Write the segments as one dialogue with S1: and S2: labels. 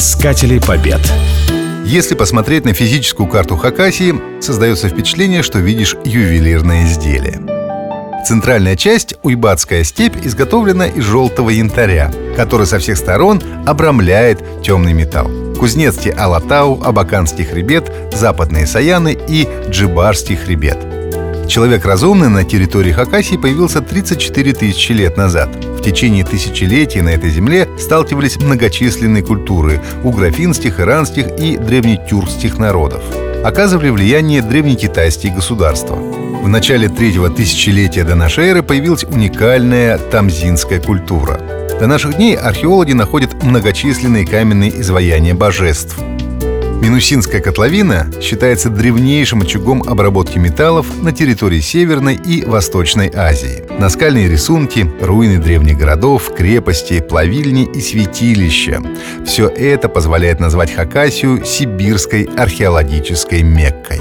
S1: Искатели побед.
S2: Если посмотреть на физическую карту Хакасии, создается впечатление, что видишь ювелирное изделие. Центральная часть, Уйбатская степь, изготовлена из желтого янтаря, который со всех сторон обрамляет темный металл. Кузнецкий Алатау, Абаканский хребет, Западные Саяны и Джибарский хребет. Человек разумный на территории Хакасии появился 34 тысячи лет назад. В течение тысячелетий на этой земле сталкивались многочисленные культуры – угрофинских, иранских и древнетюркских народов. Оказывали влияние древнекитайские государства. В начале третьего тысячелетия до нашей эры появилась уникальная тамзинская культура. До наших дней археологи находят многочисленные каменные изваяния божеств. Минусинская котловина считается древнейшим очагом обработки металлов на территории Северной и Восточной Азии. Наскальные рисунки, руины древних городов, крепости, плавильни и святилища – все это позволяет назвать Хакасию сибирской археологической Меккой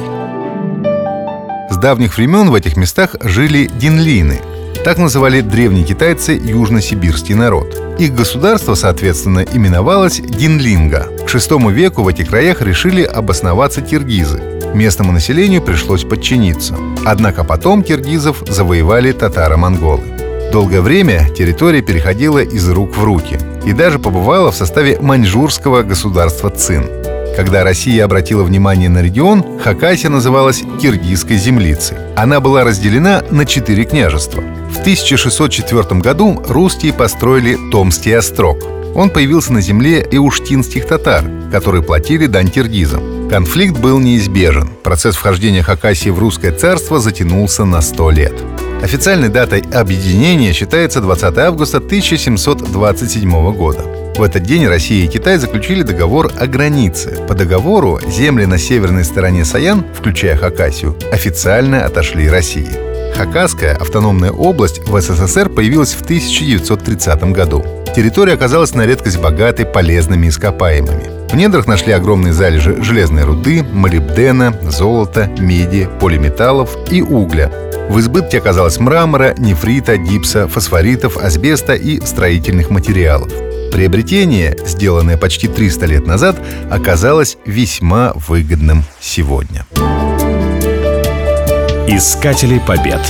S2: давних времен в этих местах жили динлины. Так называли древние китайцы южно-сибирский народ. Их государство, соответственно, именовалось Динлинга. К VI веку в этих краях решили обосноваться киргизы. Местному населению пришлось подчиниться. Однако потом киргизов завоевали татаро-монголы. Долгое время территория переходила из рук в руки и даже побывала в составе маньчжурского государства Цин – когда Россия обратила внимание на регион, Хакасия называлась Киргизской землицей. Она была разделена на четыре княжества. В 1604 году русские построили Томский острог. Он появился на земле эуштинских татар, которые платили дань киргизам. Конфликт был неизбежен. Процесс вхождения Хакасии в русское царство затянулся на 100 лет. Официальной датой объединения считается 20 августа 1727 года. В этот день Россия и Китай заключили договор о границе. По договору земли на северной стороне Саян, включая Хакасию, официально отошли России. Хакасская автономная область в СССР появилась в 1930 году. Территория оказалась на редкость богатой полезными ископаемыми. В недрах нашли огромные залежи железной руды, молибдена, золота, меди, полиметаллов и угля. В избытке оказалось мрамора, нефрита, гипса, фосфоритов, асбеста и строительных материалов. Приобретение, сделанное почти 300 лет назад, оказалось весьма выгодным сегодня.
S1: Искатели побед.